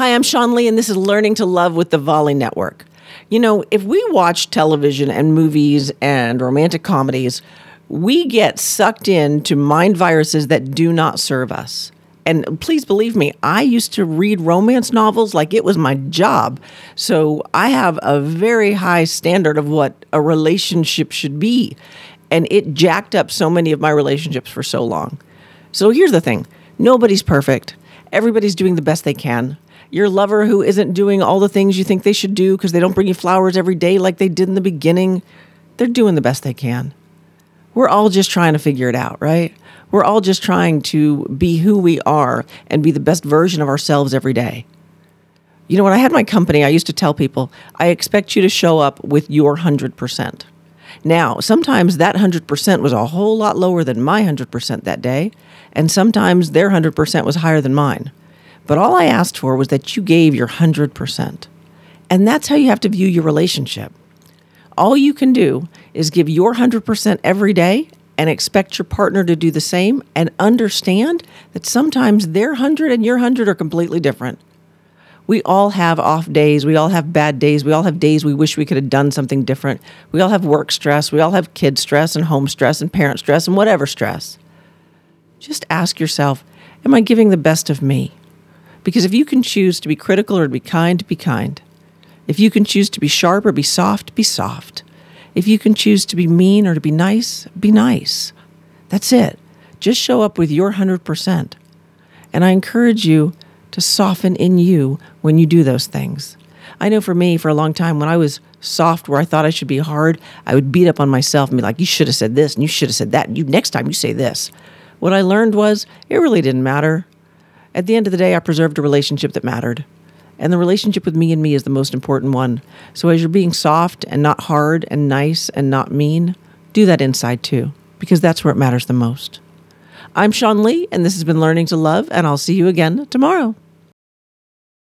Hi, I'm Sean Lee, and this is Learning to Love with the Volley Network. You know, if we watch television and movies and romantic comedies, we get sucked into mind viruses that do not serve us. And please believe me, I used to read romance novels like it was my job. So I have a very high standard of what a relationship should be. And it jacked up so many of my relationships for so long. So here's the thing nobody's perfect, everybody's doing the best they can. Your lover who isn't doing all the things you think they should do because they don't bring you flowers every day like they did in the beginning, they're doing the best they can. We're all just trying to figure it out, right? We're all just trying to be who we are and be the best version of ourselves every day. You know, when I had my company, I used to tell people, I expect you to show up with your 100%. Now, sometimes that 100% was a whole lot lower than my 100% that day, and sometimes their 100% was higher than mine. But all I asked for was that you gave your 100%. And that's how you have to view your relationship. All you can do is give your 100% every day and expect your partner to do the same and understand that sometimes their 100 and your 100 are completely different. We all have off days. We all have bad days. We all have days we wish we could have done something different. We all have work stress. We all have kid stress and home stress and parent stress and whatever stress. Just ask yourself Am I giving the best of me? Because if you can choose to be critical or to be kind, be kind. If you can choose to be sharp or be soft, be soft. If you can choose to be mean or to be nice, be nice. That's it. Just show up with your 100%. And I encourage you to soften in you when you do those things. I know for me, for a long time, when I was soft where I thought I should be hard, I would beat up on myself and be like, you should have said this and you should have said that. And you next time you say this. What I learned was it really didn't matter. At the end of the day, I preserved a relationship that mattered. And the relationship with me and me is the most important one. So as you're being soft and not hard and nice and not mean, do that inside too, because that's where it matters the most. I'm Sean Lee, and this has been Learning to Love, and I'll see you again tomorrow.